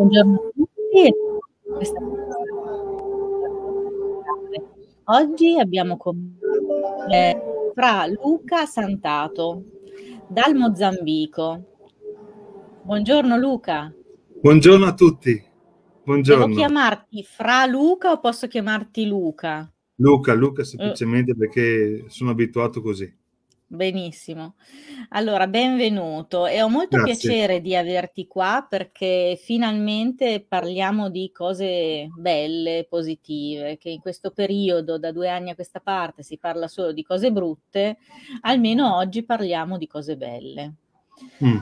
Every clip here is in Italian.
Buongiorno a tutti. Oggi abbiamo con eh, Fra Luca Santato dal Mozambico. Buongiorno Luca. Buongiorno a tutti. Buongiorno. Devo chiamarti Fra Luca o posso chiamarti Luca? Luca, Luca semplicemente uh. perché sono abituato così. Benissimo. Allora, benvenuto e ho molto Grazie. piacere di averti qua perché finalmente parliamo di cose belle, positive, che in questo periodo, da due anni a questa parte, si parla solo di cose brutte, almeno oggi parliamo di cose belle. Mm.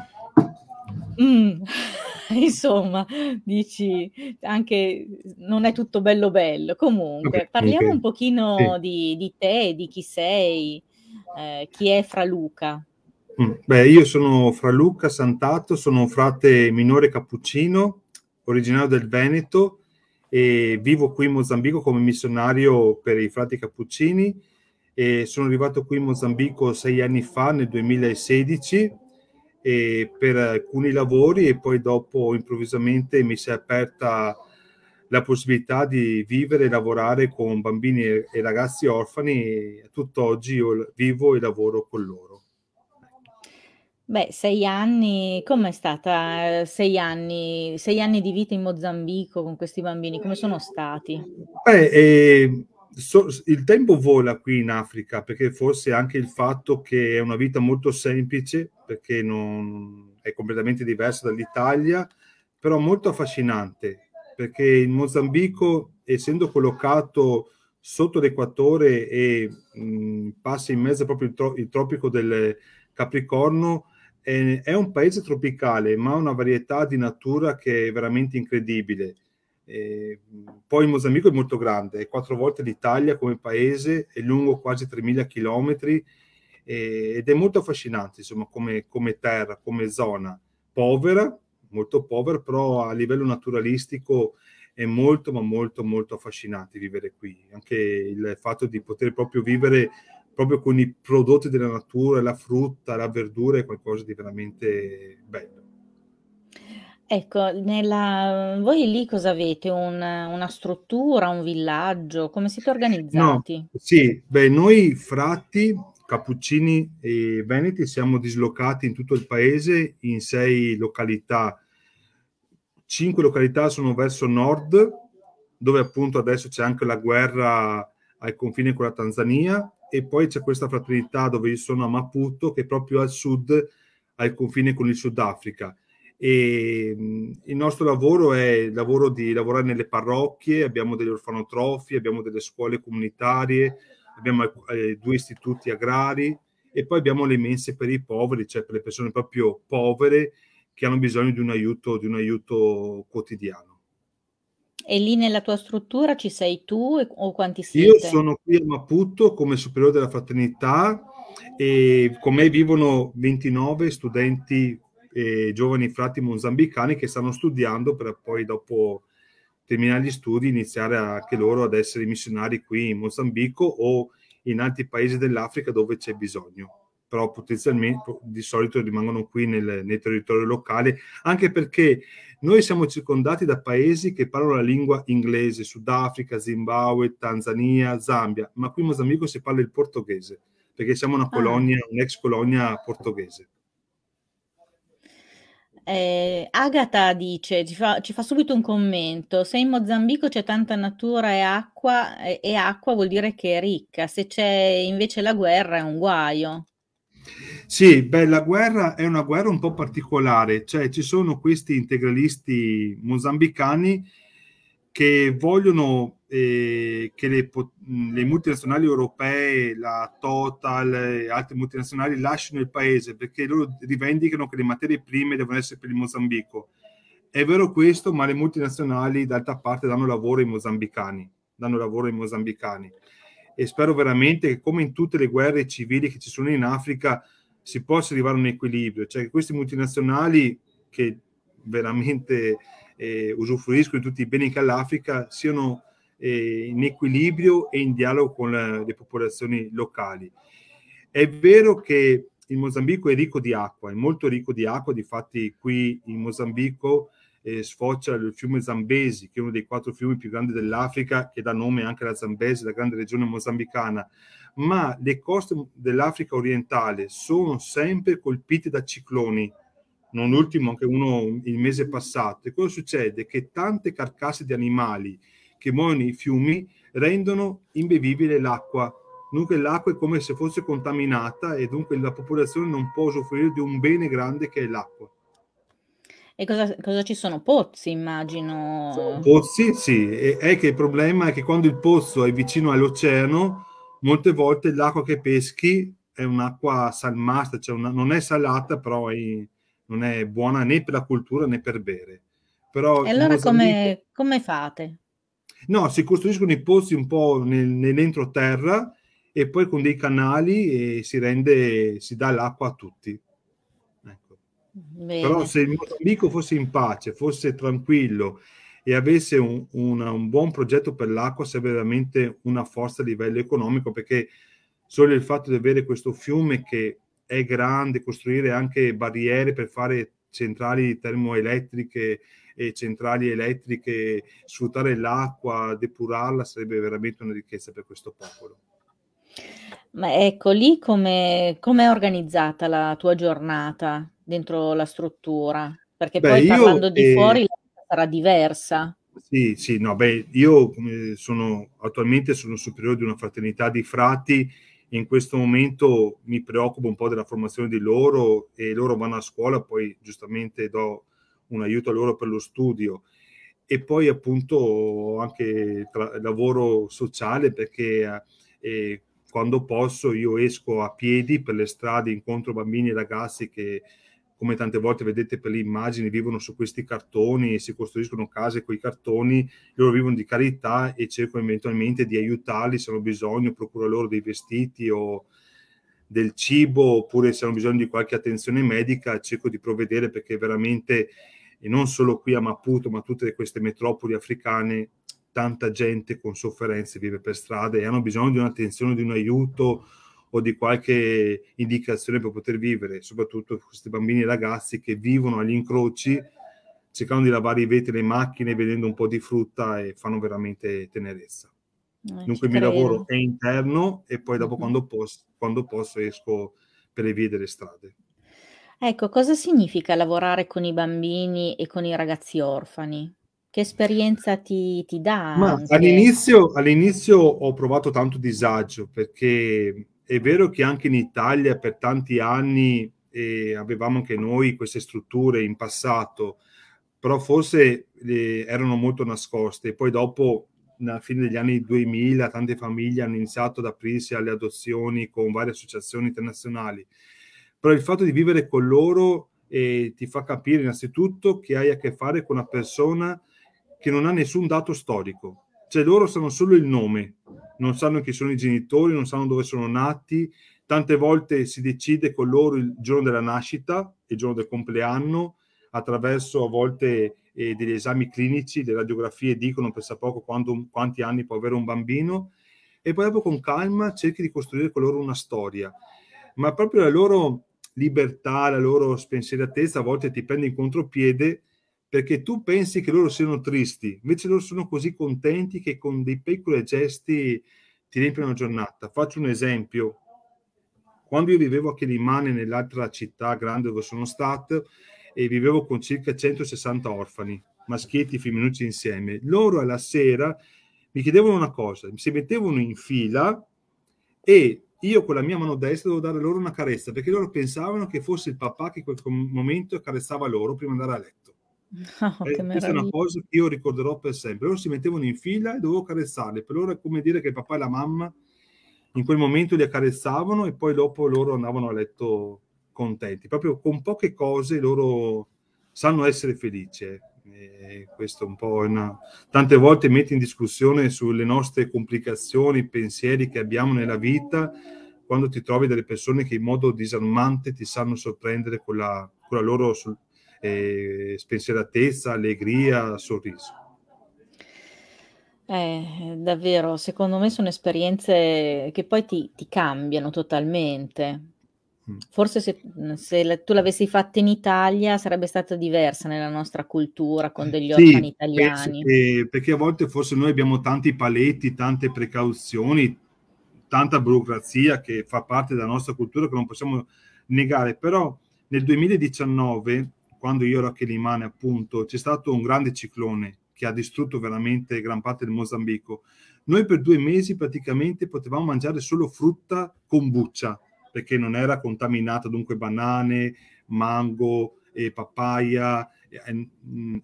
Mm. Insomma, dici anche non è tutto bello bello. Comunque, parliamo un pochino Sì. di, di te, di chi sei, eh, chi è Fra Luca. Mm. Beh, io sono Fra Luca Santato, sono un frate minore cappuccino, originario del Veneto e vivo qui in Mozambico come missionario per i frati cappuccini e sono arrivato qui in Mozambico sei anni fa, nel 2016, e per alcuni lavori e poi dopo improvvisamente mi si è aperta la possibilità di vivere e lavorare con bambini e ragazzi orfani tutt'oggi io vivo e lavoro con loro. Beh, sei anni, com'è stata sei anni, sei anni di vita in Mozambico con questi bambini? Come sono stati? Beh, eh, so- il tempo vola qui in Africa perché forse anche il fatto che è una vita molto semplice, perché non, è completamente diversa dall'Italia, però molto affascinante, perché il Mozambico, essendo collocato sotto l'equatore e mh, passa in mezzo proprio il, tro- il tropico del Capricorno, è, è un paese tropicale, ma ha una varietà di natura che è veramente incredibile. Eh, poi il Mozambico è molto grande, è quattro volte l'Italia come paese, è lungo quasi 3.000 chilometri eh, ed è molto affascinante, insomma, come, come terra, come zona. Povera, molto povera, però a livello naturalistico è molto, ma molto, molto affascinante vivere qui. Anche il fatto di poter proprio vivere proprio con i prodotti della natura, la frutta, la verdura è qualcosa di veramente bello. Ecco, nella... voi lì cosa avete? Un- una struttura, un villaggio? Come siete No, organizzati? sì, beh, noi frati, cappuccini e veneti siamo dislocati in tutto il paese in sei località. Cinque località sono verso nord, dove appunto adesso c'è anche la guerra al confine con la Tanzania, e poi c'è questa fraternità dove io sono a Maputo, che è proprio al sud, al confine con il Sudafrica. E il nostro lavoro è il lavoro di lavorare nelle parrocchie, abbiamo degli orfanotrofi, abbiamo delle scuole comunitarie, abbiamo eh, due istituti agrari e poi abbiamo le mense per i poveri, cioè per le persone proprio povere che hanno bisogno di un aiuto, di un aiuto quotidiano. E lì nella tua struttura ci sei tu e- o quanti Io siete? sono qui a Maputo come superiore della fraternità e con me vivono 29 studenti e giovani frati mozambicani che stanno studiando per poi dopo terminare gli studi iniziare anche loro ad essere missionari qui in Mozambico o in altri paesi dell'Africa dove c'è bisogno. Però potenzialmente di solito rimangono qui nel, nel territorio locale, anche perché noi siamo circondati da paesi che parlano la lingua inglese, Sudafrica, Zimbabwe, Tanzania, Zambia, ma qui in Mozambico si parla il portoghese, perché siamo una Ah, colonia, un'ex colonia portoghese. Eh, Agata dice, ci fa, ci fa subito un commento, se in Mozambico c'è tanta natura e acqua, e, e acqua vuol dire che è ricca, se c'è invece la guerra è un guaio. Sì, beh, la guerra è una guerra un po' particolare, cioè ci sono questi integralisti mozambicani che vogliono eh, che le, le multinazionali europee, la Total e altre multinazionali lasciano il paese perché loro rivendicano che le materie prime devono essere per il Mozambico. È vero questo, ma le multinazionali d'altra parte danno lavoro ai mozambicani, danno lavoro ai mozambicani. E spero veramente che come in tutte le guerre civili che ci sono in Africa si possa arrivare a un equilibrio, cioè che queste multinazionali che veramente eh, usufruiscono di tutti i beni che ha l'Africa siano eh, in equilibrio e in dialogo con la, le popolazioni locali. È vero che il Mozambico è ricco di acqua, è molto ricco di acqua, difatti qui in Mozambico eh, sfocia il fiume Zambesi, che è uno dei quattro fiumi più grandi dell'Africa, che dà nome anche alla Zambesi, la grande regione mozambicana. Ma le coste dell'Africa orientale sono sempre colpite da cicloni, non ultimo anche uno il mese passato. E cosa succede? Che tante carcasse di animali che muoiono nei fiumi rendono imbevibile l'acqua. Dunque l'acqua è come se fosse contaminata e dunque la popolazione non può usufruire di un bene grande che è l'acqua. E cosa, cosa ci sono? Pozzi, immagino. Pozzi, sì. E, è che il problema è che quando il pozzo è vicino all'oceano, molte volte l'acqua che peschi è un'acqua salmastra, cioè una, non è salata, però è, non è buona né per la cultura né per bere. Però e allora come, come fate? No, si costruiscono i pozzi un po' nel, nell'entroterra e poi con dei canali e si rende, si dà l'acqua a tutti. Bene. Però se il Mozambico fosse in pace, fosse tranquillo e avesse un, una, un, buon progetto per l'acqua, sarebbe veramente una forza a livello economico, perché solo il fatto di avere questo fiume che è grande, costruire anche barriere per fare centrali termoelettriche e centrali elettriche, sfruttare l'acqua, depurarla, sarebbe veramente una ricchezza per questo popolo. Ma ecco, lì come è organizzata la tua giornata? dentro la struttura? Perché beh, poi parlando di eh, fuori sarà diversa. Sì, sì, no, beh, io sono attualmente sono superiore di una fraternità di frati e in questo momento mi preoccupo un po' della formazione di loro e loro vanno a scuola, poi giustamente do un aiuto a loro per lo studio e poi appunto anche tra, lavoro sociale perché eh, quando posso io esco a piedi per le strade, incontro bambini e ragazzi che come tante volte vedete per le immagini, vivono su questi cartoni, si costruiscono case con i cartoni, loro vivono di carità e cerco eventualmente di aiutarli se hanno bisogno, procuro loro dei vestiti o del cibo, oppure se hanno bisogno di qualche attenzione medica, cerco di provvedere perché veramente, e non solo qui a Maputo, ma tutte queste metropoli africane, tanta gente con sofferenze vive per strada e hanno bisogno di un'attenzione, di un aiuto o di qualche indicazione per poter vivere, soprattutto questi bambini e ragazzi che vivono agli incroci cercando di lavare i vetri le macchine, vedendo un po' di frutta e fanno veramente tenerezza. Eh, Dunque il mio lavoro è interno e poi dopo mm-hmm. quando, posso, quando posso esco per le vie delle strade. Ecco, cosa significa lavorare con i bambini e con i ragazzi orfani? Che esperienza ti, ti dà? Ma all'inizio, all'inizio ho provato tanto disagio perché è vero che anche in Italia per tanti anni eh, avevamo anche noi queste strutture in passato, però forse eh, erano molto nascoste. Poi dopo, alla fine degli anni 2000, tante famiglie hanno iniziato ad aprirsi alle adozioni con varie associazioni internazionali. Però il fatto di vivere con loro eh, ti fa capire innanzitutto che hai a che fare con una persona che non ha nessun dato storico cioè loro sanno solo il nome, non sanno chi sono i genitori, non sanno dove sono nati, tante volte si decide con loro il giorno della nascita, il giorno del compleanno, attraverso a volte eh, degli esami clinici, le radiografie dicono pensa poco quando, quanti anni può avere un bambino, e poi dopo con calma cerchi di costruire con loro una storia. Ma proprio la loro libertà, la loro spensieratezza a volte ti prende in contropiede perché tu pensi che loro siano tristi, invece loro sono così contenti che con dei piccoli gesti ti riempiono la giornata. Faccio un esempio. Quando io vivevo a Chilimane, nell'altra città grande dove sono stato, e vivevo con circa 160 orfani, maschietti e femminucci insieme, loro alla sera mi chiedevano una cosa, si mettevano in fila e io con la mia mano destra dovevo dare loro una carezza, perché loro pensavano che fosse il papà che in quel momento accarezzava loro prima di andare a letto. Oh, eh, questa è una cosa che io ricorderò per sempre. Loro si mettevano in fila e dovevo carezzarli. Per loro è come dire che il papà e la mamma in quel momento li accarezzavano e poi dopo loro andavano a letto contenti. Proprio con poche cose loro sanno essere felici. E questo un po' una... tante volte mette in discussione sulle nostre complicazioni, pensieri che abbiamo nella vita quando ti trovi delle persone che in modo disarmante ti sanno sorprendere con la, con la loro eh, spensieratezza, allegria, sorriso. Eh, davvero, secondo me sono esperienze che poi ti, ti cambiano totalmente. Mm. Forse se, se, tu l'avessi fatta in Italia sarebbe stata diversa nella nostra cultura con degli sì, orfani italiani. Che, perché a volte forse noi abbiamo tanti paletti, tante precauzioni, tanta burocrazia che fa parte della nostra cultura che non possiamo negare, però nel 2019, quando io ero a Chelimane appunto, c'è stato un grande ciclone che ha distrutto veramente gran parte del Mozambico. Noi per due mesi praticamente potevamo mangiare solo frutta con buccia, perché non era contaminata, dunque banane, mango, eh, papaya, eh,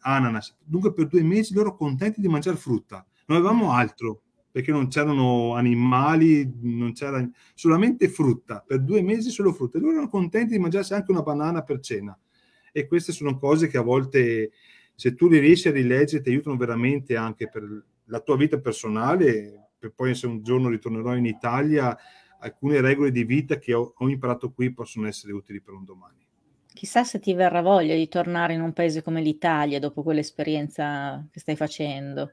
ananas. Dunque per due mesi loro contenti di mangiare frutta. Non avevamo altro, perché non c'erano animali, non c'era solamente frutta. Per due mesi solo frutta. E loro erano contenti di mangiarsi anche una banana per cena. E queste sono cose che a volte, se tu le riesci a rileggere, ti aiutano veramente anche per la tua vita personale, per poi se un giorno ritornerò in Italia alcune regole di vita che ho, ho imparato qui possono essere utili per un domani. Chissà se ti verrà voglia di tornare in un paese come l'Italia dopo quell'esperienza che stai facendo.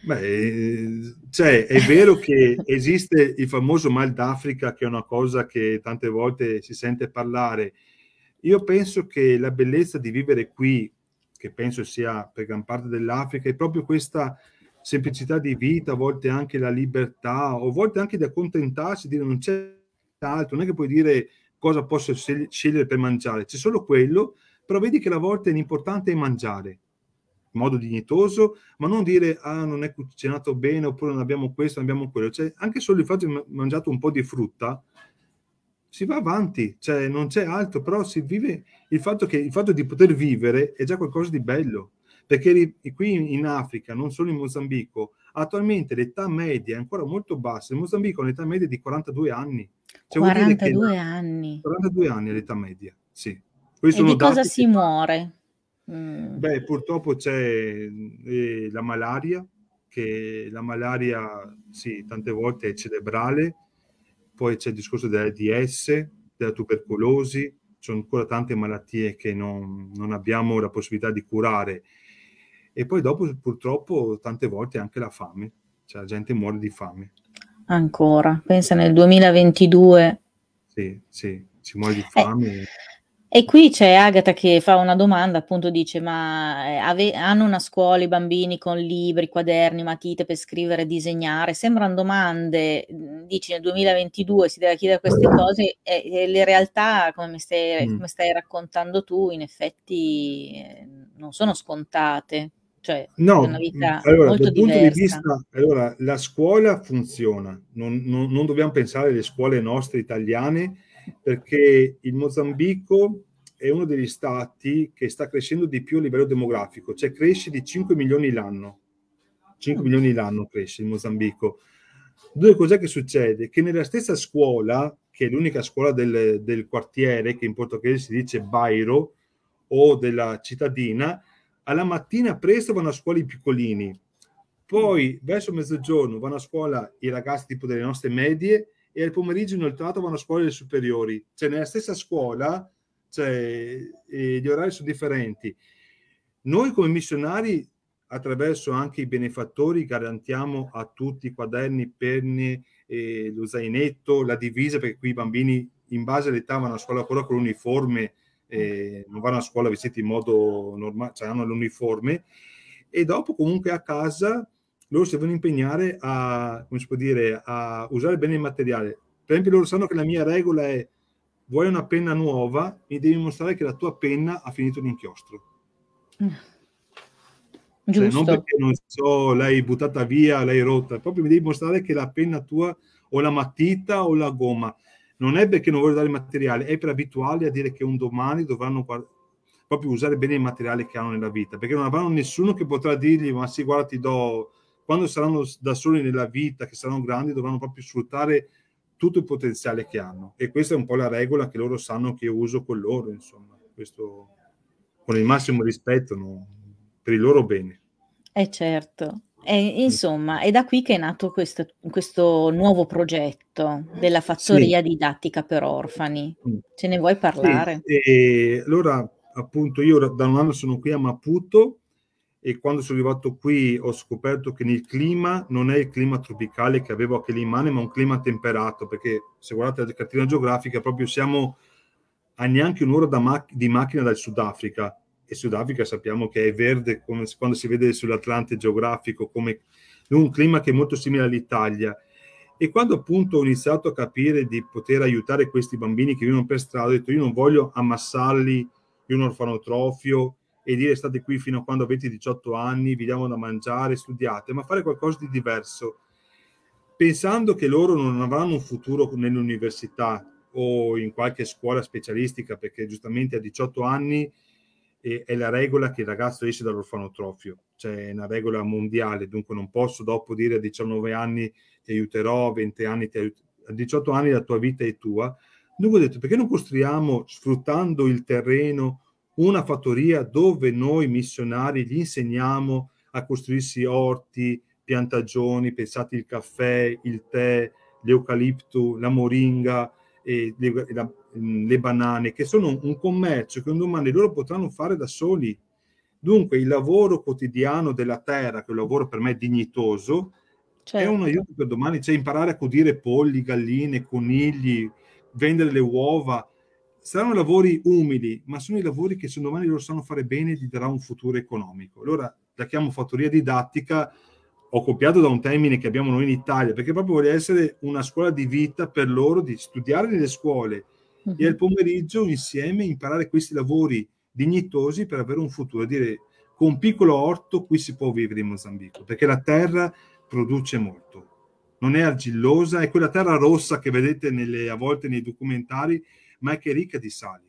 Beh, cioè, è vero che esiste il famoso mal d'Africa, che è una cosa che tante volte si sente parlare. Io penso che la bellezza di vivere qui, che penso sia per gran parte dell'Africa, è proprio questa semplicità di vita, a volte anche la libertà, o a volte anche di accontentarsi, dire non c'è altro, non è che puoi dire cosa posso scegliere per mangiare, c'è solo quello, però vedi che a volte l'importante è mangiare in modo dignitoso, ma non dire ah non è cucinato bene oppure non abbiamo questo, non abbiamo quello, cioè anche solo il fatto di mangiare un po' di frutta si va avanti, cioè non c'è altro, però si vive il fatto che il fatto di poter vivere è già qualcosa di bello perché qui in Africa, non solo in Mozambico, attualmente l'età media è ancora molto bassa. In Mozambico l'età media è di 42 anni. Cioè 42 anni. 42 anni è l'età media, sì. Questi e di cosa si che... muore? Mm. Beh, purtroppo c'è eh, la malaria, che la malaria, sì, tante volte è cerebrale, poi c'è il discorso dell'AIDS, della tubercolosi, ci sono ancora tante malattie che non, non abbiamo la possibilità di curare e poi dopo purtroppo tante volte anche la fame, cioè la gente muore di fame. Ancora, pensa nel 2022. Sì, sì, si muore di eh, fame. Eh. E qui c'è Agatha che fa una domanda, appunto dice, ma eh, ave- hanno una scuola i bambini con libri, quaderni, matite per scrivere e disegnare? Sembrano domande, dici nel 2022 si deve chiedere queste cose e, e le realtà, come, mi stai, mm. come stai raccontando tu, in effetti eh, non sono scontate. Cioè, no, una vita allora, molto dal punto diversa. di vista, allora, la scuola funziona, non, non, non dobbiamo pensare alle scuole nostre italiane, perché il Mozambico è uno degli stati che sta crescendo di più a livello demografico, cioè cresce di 5 milioni l'anno. 5 mm. milioni l'anno cresce il Mozambico. Due cos'è che succede? Che nella stessa scuola, che è l'unica scuola del, del quartiere, che in portoghese si dice bairro, o della cittadina, alla mattina presto vanno a scuola i piccolini, poi verso mezzogiorno vanno a scuola i ragazzi tipo delle nostre medie e al pomeriggio inoltrato vanno a scuola le superiori. Cioè nella stessa scuola cioè, gli orari sono differenti. Noi come missionari attraverso anche i benefattori garantiamo a tutti i quaderni, penni, eh, lo zainetto, la divisa, perché qui i bambini in base all'età vanno a scuola ancora con l'uniforme eh, non vanno a scuola vestiti in modo normale, cioè hanno l'uniforme, e dopo comunque a casa loro si devono impegnare a, come si può dire, a usare bene il materiale. Per esempio loro sanno che la mia regola è vuoi una penna nuova, mi devi mostrare che la tua penna ha finito l'inchiostro. Cioè, non perché non so, l'hai buttata via, l'hai rotta, proprio mi devi mostrare che la penna tua o la matita o la gomma non è perché non voglio dare materiale, è per abituarli a dire che un domani dovranno proprio usare bene il materiale che hanno nella vita, perché non avranno nessuno che potrà dirgli ma sì, guarda ti do, quando saranno da soli nella vita, che saranno grandi, dovranno proprio sfruttare tutto il potenziale che hanno. E questa è un po' la regola che loro sanno che io uso con loro, insomma, questo con il massimo rispetto no? per il loro bene. Eh certo, e, insomma, è da qui che è nato questo, questo nuovo progetto della fattoria sì. didattica per orfani. Mm. Ce ne vuoi parlare? Sì. E, allora, appunto, io da un anno sono qui a Maputo e quando sono arrivato qui ho scoperto che il clima non è il clima tropicale che avevo a Quelimane, ma un clima temperato, perché se guardate la cartina geografica proprio siamo a neanche un'ora ma- di macchina dal Sudafrica. E Sudafrica sappiamo che è verde come, quando si vede sull'Atlante geografico, come un clima che è molto simile all'Italia. E quando appunto ho iniziato a capire di poter aiutare questi bambini che vivono per strada, ho detto io non voglio ammassarli in un orfanotrofio e dire state qui fino a quando avete 18 anni, vi diamo da mangiare, studiate, ma fare qualcosa di diverso, pensando che loro non avranno un futuro nell'università o in qualche scuola specialistica, perché giustamente a 18 anni è la regola che il ragazzo esce dall'orfanotrofio, cioè è una regola mondiale, dunque non posso dopo dire a 19 anni ti aiuterò, a 20 anni ti aiuterò, a 18 anni la tua vita è tua. Dunque ho detto perché non costruiamo sfruttando il terreno una fattoria dove noi missionari gli insegniamo a costruirsi orti, piantagioni, pensate il caffè, il tè, l'eucalipto, la moringa, e la, le banane, che sono un commercio che un domani loro potranno fare da soli. Dunque il lavoro quotidiano della terra, che è un lavoro per me dignitoso, certo. è un aiuto per domani, cioè imparare a codire polli, galline, conigli, vendere le uova. Saranno lavori umili, ma sono i lavori che se domani loro sanno fare bene gli darà un futuro economico. Allora la chiamo fattoria didattica, ho copiato da un termine che abbiamo noi in Italia, perché proprio vuole essere una scuola di vita per loro, di studiare nelle scuole, uh-huh. e al pomeriggio insieme imparare questi lavori dignitosi per avere un futuro. Dire con un piccolo orto qui si può vivere in Mozambico, perché la terra produce molto. Non è argillosa, è quella terra rossa che vedete nelle, a volte nei documentari, ma è che è ricca di sali.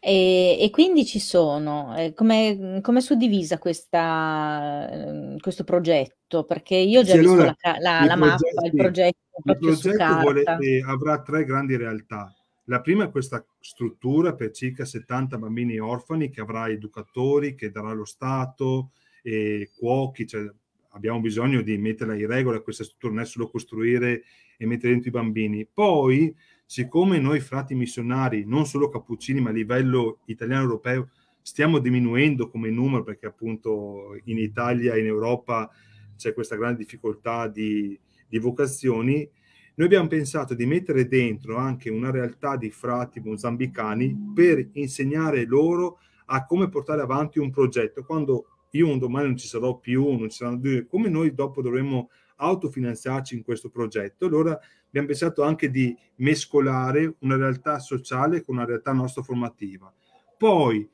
E, e quindi ci sono, eh, come è suddivisa questa, eh, questo progetto? Perché io ho già sì, visto allora, la, la, la mappa, il progetto. Il progetto vuole, eh, avrà tre grandi realtà. La prima è questa struttura per circa 70 bambini orfani che avrà educatori, che darà lo Stato, e cuochi, cioè abbiamo bisogno di metterla in regola questa struttura, non è solo costruire e mettere dentro i bambini. Poi siccome noi frati missionari, non solo cappuccini, ma a livello italiano europeo, stiamo diminuendo come numero perché appunto in Italia e in Europa c'è questa grande difficoltà di, di vocazioni, noi abbiamo pensato di mettere dentro anche una realtà di frati mozambicani per insegnare loro a come portare avanti un progetto. Quando io un domani non ci sarò più, non ci saranno due, come noi dopo dovremmo autofinanziarci in questo progetto. Allora abbiamo pensato anche di mescolare una realtà sociale con una realtà nostra formativa. Poi,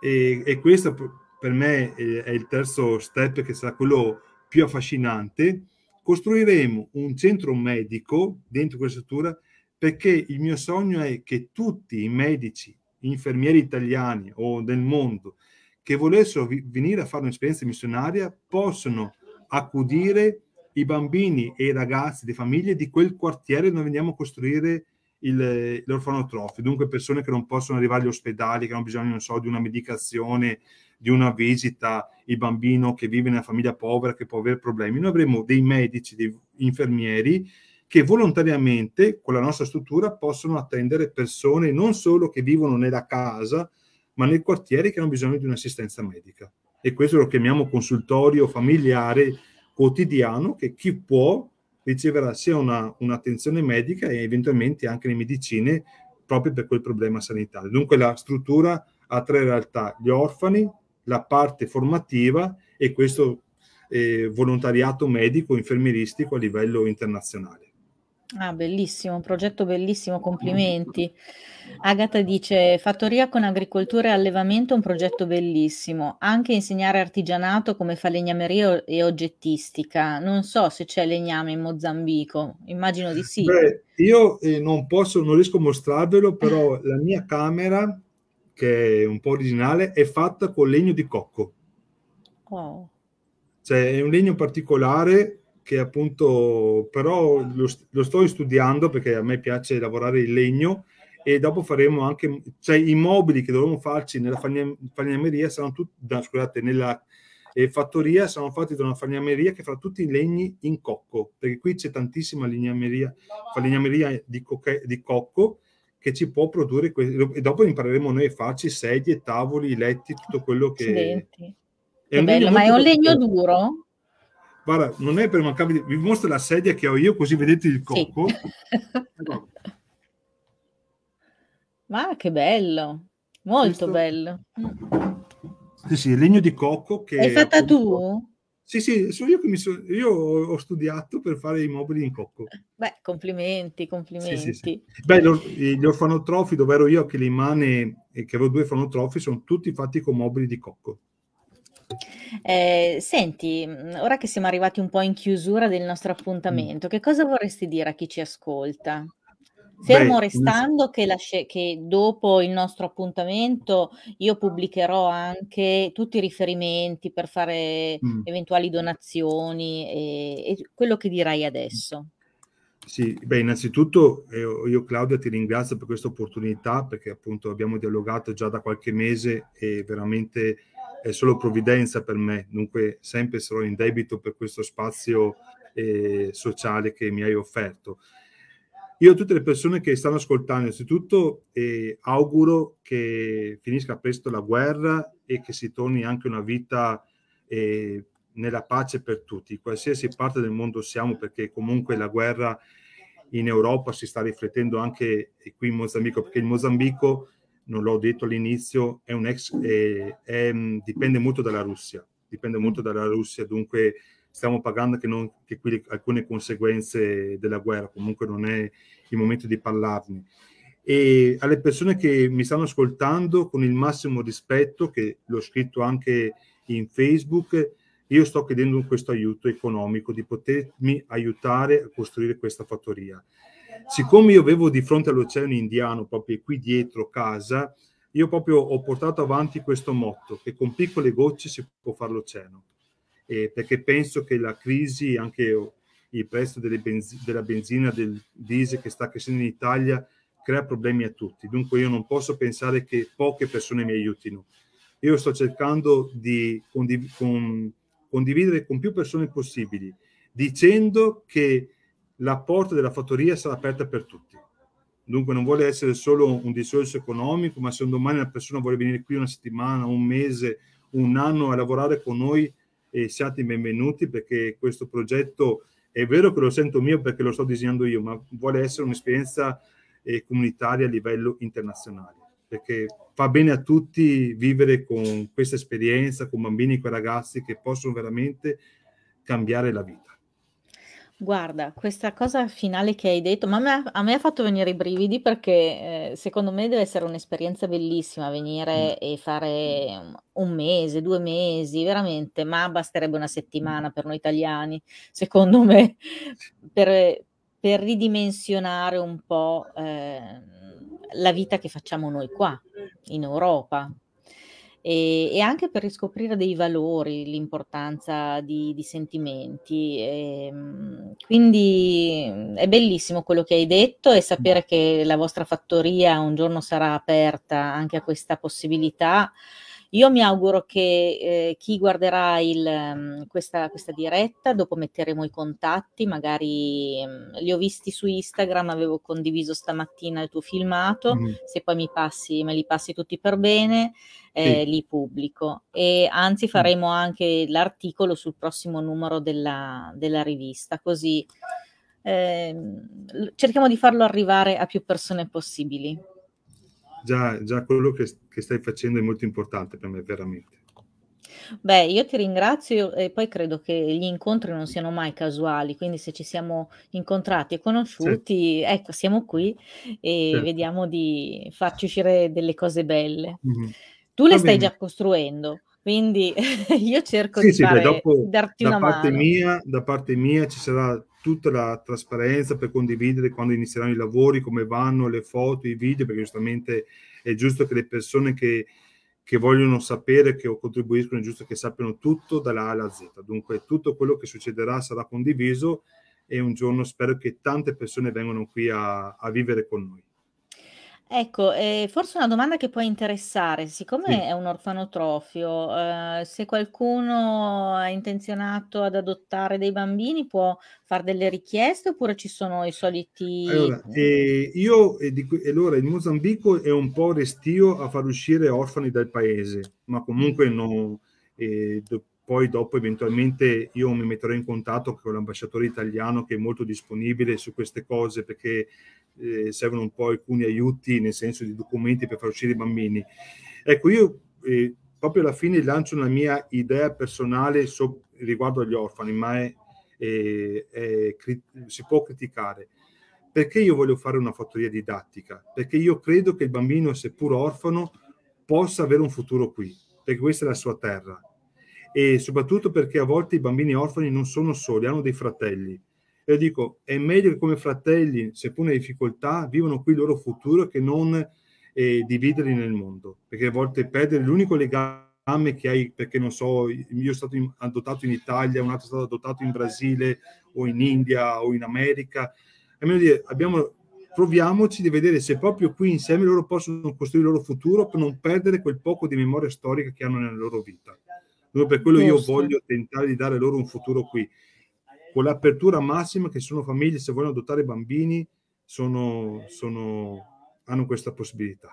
e, e questo per me è il terzo step che sarà quello più affascinante, costruiremo un centro medico dentro questa struttura perché il mio sogno è che tutti i medici, infermieri italiani o del mondo che volessero vi- venire a fare un'esperienza missionaria possano accudire i bambini e i ragazzi di famiglie di quel quartiere dove andiamo a costruire il, l'orfanotrofio, dunque persone che non possono arrivare agli ospedali, che hanno bisogno, non so, di una medicazione, di una visita, il bambino che vive una famiglia povera che può avere problemi. Noi avremo dei medici, dei infermieri che volontariamente con la nostra struttura possono attendere persone non solo che vivono nella casa, ma nel quartiere che hanno bisogno di un'assistenza medica. E questo lo chiamiamo consultorio familiare quotidiano che chi può riceverà sia una, un'attenzione medica e eventualmente anche le medicine proprio per quel problema sanitario. Dunque la struttura ha tre realtà, gli orfani, la parte formativa e questo eh, volontariato medico infermieristico a livello internazionale. Ah, bellissimo, un progetto bellissimo, complimenti. Agata dice: Fattoria con agricoltura e allevamento, un progetto bellissimo. Anche insegnare artigianato come falegnameria e oggettistica. Non so se c'è legname in Mozambico, immagino di sì. Beh, io eh, non posso, non riesco a mostrarvelo, però la mia camera, che è un po' originale, è fatta con legno di cocco. Wow. Cioè, è un legno particolare che appunto però lo, lo, sto studiando perché a me piace lavorare il legno e dopo faremo anche, cioè i mobili che dovremo farci nella fagnameria saranno tutti, scusate, nella eh, fattoria saranno fatti da una fagnameria che farà tutti i legni in cocco, perché qui c'è tantissima legnameria, falegnameria di, coca- di cocco che ci può produrre questo e dopo impareremo noi a farci sedie, tavoli, letti, tutto quello che... Accidenti. È bello, ma è un legno duro? Guarda, non è per mancare di... Vi mostro la sedia che ho io, così vedete il cocco. Sì. Ma che bello, molto Questo... bello. Sì, sì, legno di cocco che... Hai fatta tu? Sì, sì, sono io che mi so... io ho studiato per fare i mobili in cocco. Beh, complimenti, complimenti. Sì, sì, sì. Beh, gli orfanotrofi dove ero io a Chilimane e che avevo due orfanotrofi sono tutti fatti con mobili di cocco. Eh, senti, ora che siamo arrivati un po' in chiusura del nostro appuntamento, mm. che cosa vorresti dire a chi ci ascolta? Fermo Beh, restando che, sc- che, dopo il nostro appuntamento io pubblicherò anche tutti i riferimenti per fare mm. eventuali donazioni e, e, quello che dirai adesso. Sì, beh, innanzitutto eh, io Claudia ti ringrazio per questa opportunità perché appunto abbiamo dialogato già da qualche mese e veramente è solo provvidenza per me, dunque sempre sarò in debito per questo spazio eh, sociale che mi hai offerto. Io a tutte le persone che stanno ascoltando, innanzitutto eh, auguro che finisca presto la guerra e che si torni anche una vita eh, nella pace per tutti, qualsiasi parte del mondo siamo, perché comunque la guerra in Europa si sta riflettendo anche qui in Mozambico, perché il Mozambico, non l'ho detto all'inizio, è un ex, è, è, dipende molto dalla Russia, dipende molto dalla Russia, dunque stiamo pagando anche, non, anche qui alcune conseguenze della guerra, comunque non è il momento di parlarne. E alle persone che mi stanno ascoltando, con il massimo rispetto, che l'ho scritto anche in Facebook, io sto chiedendo questo aiuto economico di potermi aiutare a costruire questa fattoria. Siccome io avevo di fronte all'Oceano Indiano, proprio qui dietro casa, io proprio ho portato avanti questo motto, che con piccole gocce si può fare l'oceano eh, perché penso che la crisi, anche il prezzo benzi- della benzina, del diesel che sta crescendo in Italia, crea problemi a tutti. Dunque io non posso pensare che poche persone mi aiutino. Io sto cercando di condiv- con, condividere con più persone possibili, dicendo che la porta della fattoria sarà aperta per tutti. Dunque non vuole essere solo un discorso economico, ma se un domani una persona vuole venire qui una settimana, un mese, un anno a lavorare con noi, e siate benvenuti perché questo progetto è vero che lo sento mio perché lo sto disegnando io, ma vuole essere un'esperienza eh, comunitaria a livello internazionale, perché fa bene a tutti vivere con questa esperienza, con bambini e con ragazzi che possono veramente cambiare la vita. Guarda, questa cosa finale che hai detto, ma a me, a me ha fatto venire i brividi perché eh, secondo me deve essere un'esperienza bellissima venire mm. e fare un mese, due mesi, veramente, ma basterebbe una settimana per noi italiani, secondo me, per, per ridimensionare un po' eh, la vita che facciamo noi qua, in Europa e, e anche per riscoprire dei valori, l'importanza di, di sentimenti. E, ehm, quindi è bellissimo quello che hai detto e sapere che la vostra fattoria un giorno sarà aperta anche a questa possibilità io mi auguro che eh, chi guarderà il, um, questa, questa, diretta, dopo metteremo i contatti, magari um, li ho visti su Instagram, avevo condiviso stamattina il tuo filmato, mm. se poi mi passi, me li passi tutti per bene, eh, sì. li pubblico. E anzi faremo mm. anche l'articolo sul prossimo numero della, della rivista, così eh, cerchiamo di farlo arrivare a più persone possibili già, già quello che, che stai facendo è molto importante per me, veramente. Beh, io ti ringrazio e poi credo che gli incontri non siano mai casuali, quindi se ci siamo incontrati e conosciuti, certo. ecco, siamo qui e certo. vediamo di farci uscire delle cose belle. Mm-hmm. Tu le Va stai bene. già costruendo, quindi io cerco sì, di, sì, fare, beh, dopo, darti da una parte mano. Mia, da parte mia ci sarà tutta la trasparenza per condividere quando inizieranno i lavori, come vanno le foto, i video, perché giustamente è giusto che le persone che, che vogliono sapere, che contribuiscono, è giusto che sappiano tutto dalla A alla Z. Dunque tutto quello che succederà sarà condiviso e un giorno spero che tante persone vengano qui a, a vivere con noi. Ecco, ehm, forse una domanda che può interessare, siccome Sì. è un orfanotrofio, ehm, se qualcuno è intenzionato ad adottare dei bambini può far delle richieste oppure ci sono i soliti Allora, ehm, io e di que allora il Mozambico è un po' restio a far uscire orfani dal paese, ma comunque no ehm, do poi dopo eventualmente io mi metterò in contatto con l'ambasciatore italiano che è molto disponibile su queste cose perché eh, servono un po' alcuni aiuti nel senso di documenti per far uscire i bambini. Ecco, io eh, proprio alla fine lancio una mia idea personale so, riguardo agli orfani, ma è, è, è, si può criticare. Perché io voglio fare una fattoria didattica? Perché io credo che il bambino, seppur orfano, possa avere un futuro qui, perché questa è la sua terra. E soprattutto perché a volte i bambini orfani non sono soli, hanno dei fratelli. E io dico, è meglio che come fratelli, seppur nelle difficoltà, vivano qui il loro futuro che non e dividerli nel mondo, perché a volte perdere l'unico legame che hai, perché non so, io sono stato in, adottato in Italia, un altro è stato adottato in Brasile o in India o in America, dire, abbiamo, proviamoci di vedere se proprio qui insieme loro possono costruire il loro futuro per non perdere quel poco di memoria storica che hanno nella loro vita. per quello io voglio tentare di dare loro un futuro qui, con l'apertura massima che sono famiglie, se vogliono adottare bambini, sono, sono hanno questa possibilità.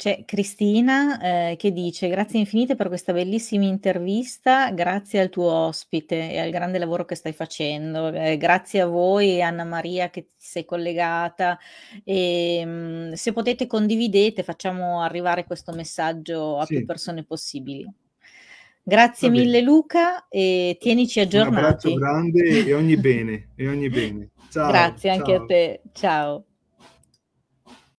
C'è Cristina eh, che dice grazie infinite per questa bellissima intervista, grazie al tuo ospite e al grande lavoro che stai facendo, eh, grazie a voi Anna Maria che ti sei collegata e mh, mm, se potete condividete, facciamo arrivare questo messaggio a sì. più persone possibili. Grazie mille Luca e tienici aggiornati. Un abbraccio grande e ogni bene, e ogni bene. Ciao, Grazie ciao. anche a te, ciao.